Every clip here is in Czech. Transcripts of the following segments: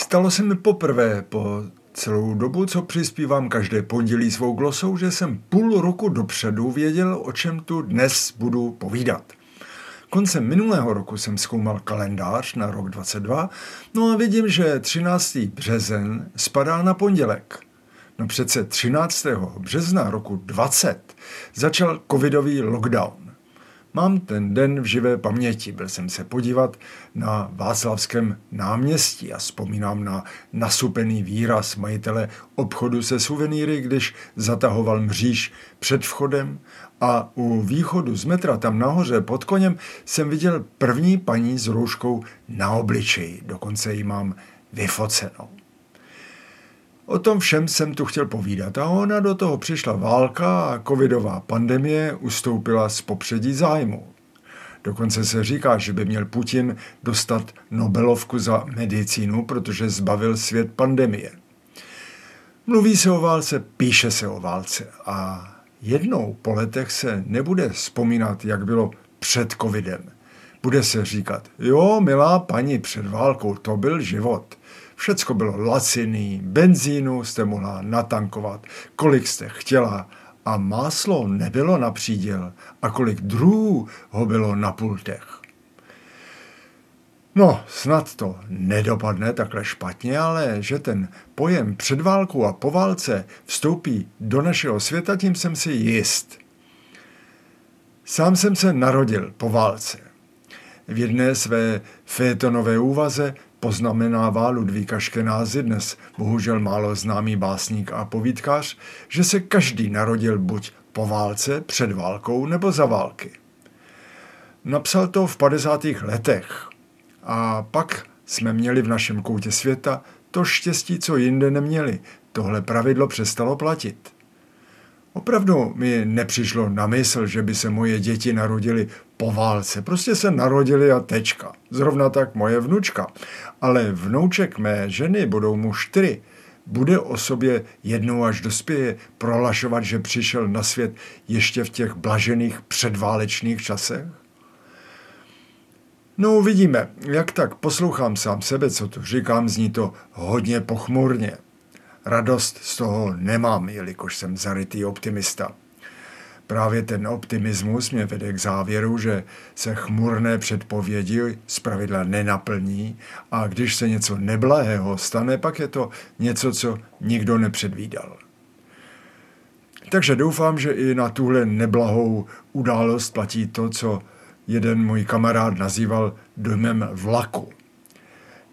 Stalo se mi poprvé po celou dobu, co přispívám každé pondělí svou glosou, že jsem půl roku dopředu věděl, o čem tu dnes budu povídat. Koncem minulého roku jsem zkoumal kalendář na rok 22, no a vidím, že 13. březen spadá na pondělek. No přece 13. března roku 20 začal covidový lockdown. Mám ten den v živé paměti. Byl jsem se podívat na Václavském náměstí a vzpomínám na nasupený výraz majitele obchodu se suvenýry, když zatahoval mříž před vchodem a u východu z metra tam nahoře pod koněm jsem viděl první paní s rouškou na obličeji. Dokonce ji mám vyfocenou. O tom všem jsem tu chtěl povídat a ona do toho přišla válka a covidová pandemie ustoupila z popředí zájmu. Dokonce se říká, že by měl Putin dostat Nobelovku za medicínu, protože zbavil svět pandemie. Mluví se o válce, píše se o válce a jednou po letech se nebude vzpomínat, jak bylo před covidem. Bude se říkat, jo, milá paní, před válkou to byl život. Všecko bylo laciný, benzínu jste mohla natankovat, kolik jste chtěla a máslo nebylo na příděl a kolik druhů ho bylo na pultech. No, snad to nedopadne takhle špatně, ale že ten pojem před válkou a po válce vstoupí do našeho světa, tím jsem si jist. Sám jsem se narodil po válce. V jedné své fétonové úvaze Poznamenává Ludvíka Škenázy, dnes bohužel málo známý básník a povídkář, že se každý narodil buď po válce, před válkou nebo za války. Napsal to v 50. letech a pak jsme měli v našem koutě světa to štěstí, co jinde neměli. Tohle pravidlo přestalo platit. Opravdu mi nepřišlo na mysl, že by se moje děti narodily po válce. Prostě se narodili a tečka. Zrovna tak moje vnučka. Ale vnouček mé ženy budou mu čtyři. Bude o sobě jednou až dospěje prohlašovat, že přišel na svět ještě v těch blažených předválečných časech? No uvidíme, jak tak poslouchám sám sebe, co tu říkám, zní to hodně pochmurně. Radost z toho nemám, jelikož jsem zarytý optimista. Právě ten optimismus mě vede k závěru, že se chmurné předpovědi zpravidla nenaplní a když se něco neblahého stane, pak je to něco, co nikdo nepředvídal. Takže doufám, že i na tuhle neblahou událost platí to, co jeden můj kamarád nazýval dojmem vlaku.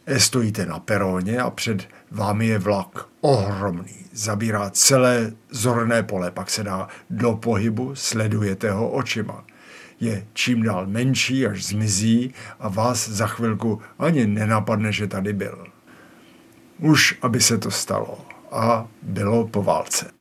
E, stojíte na peróně a před vámi je vlak ohromný, zabírá celé zorné pole, pak se dá do pohybu, sledujete ho očima. Je čím dál menší, až zmizí a vás za chvilku ani nenapadne, že tady byl. Už aby se to stalo a bylo po válce.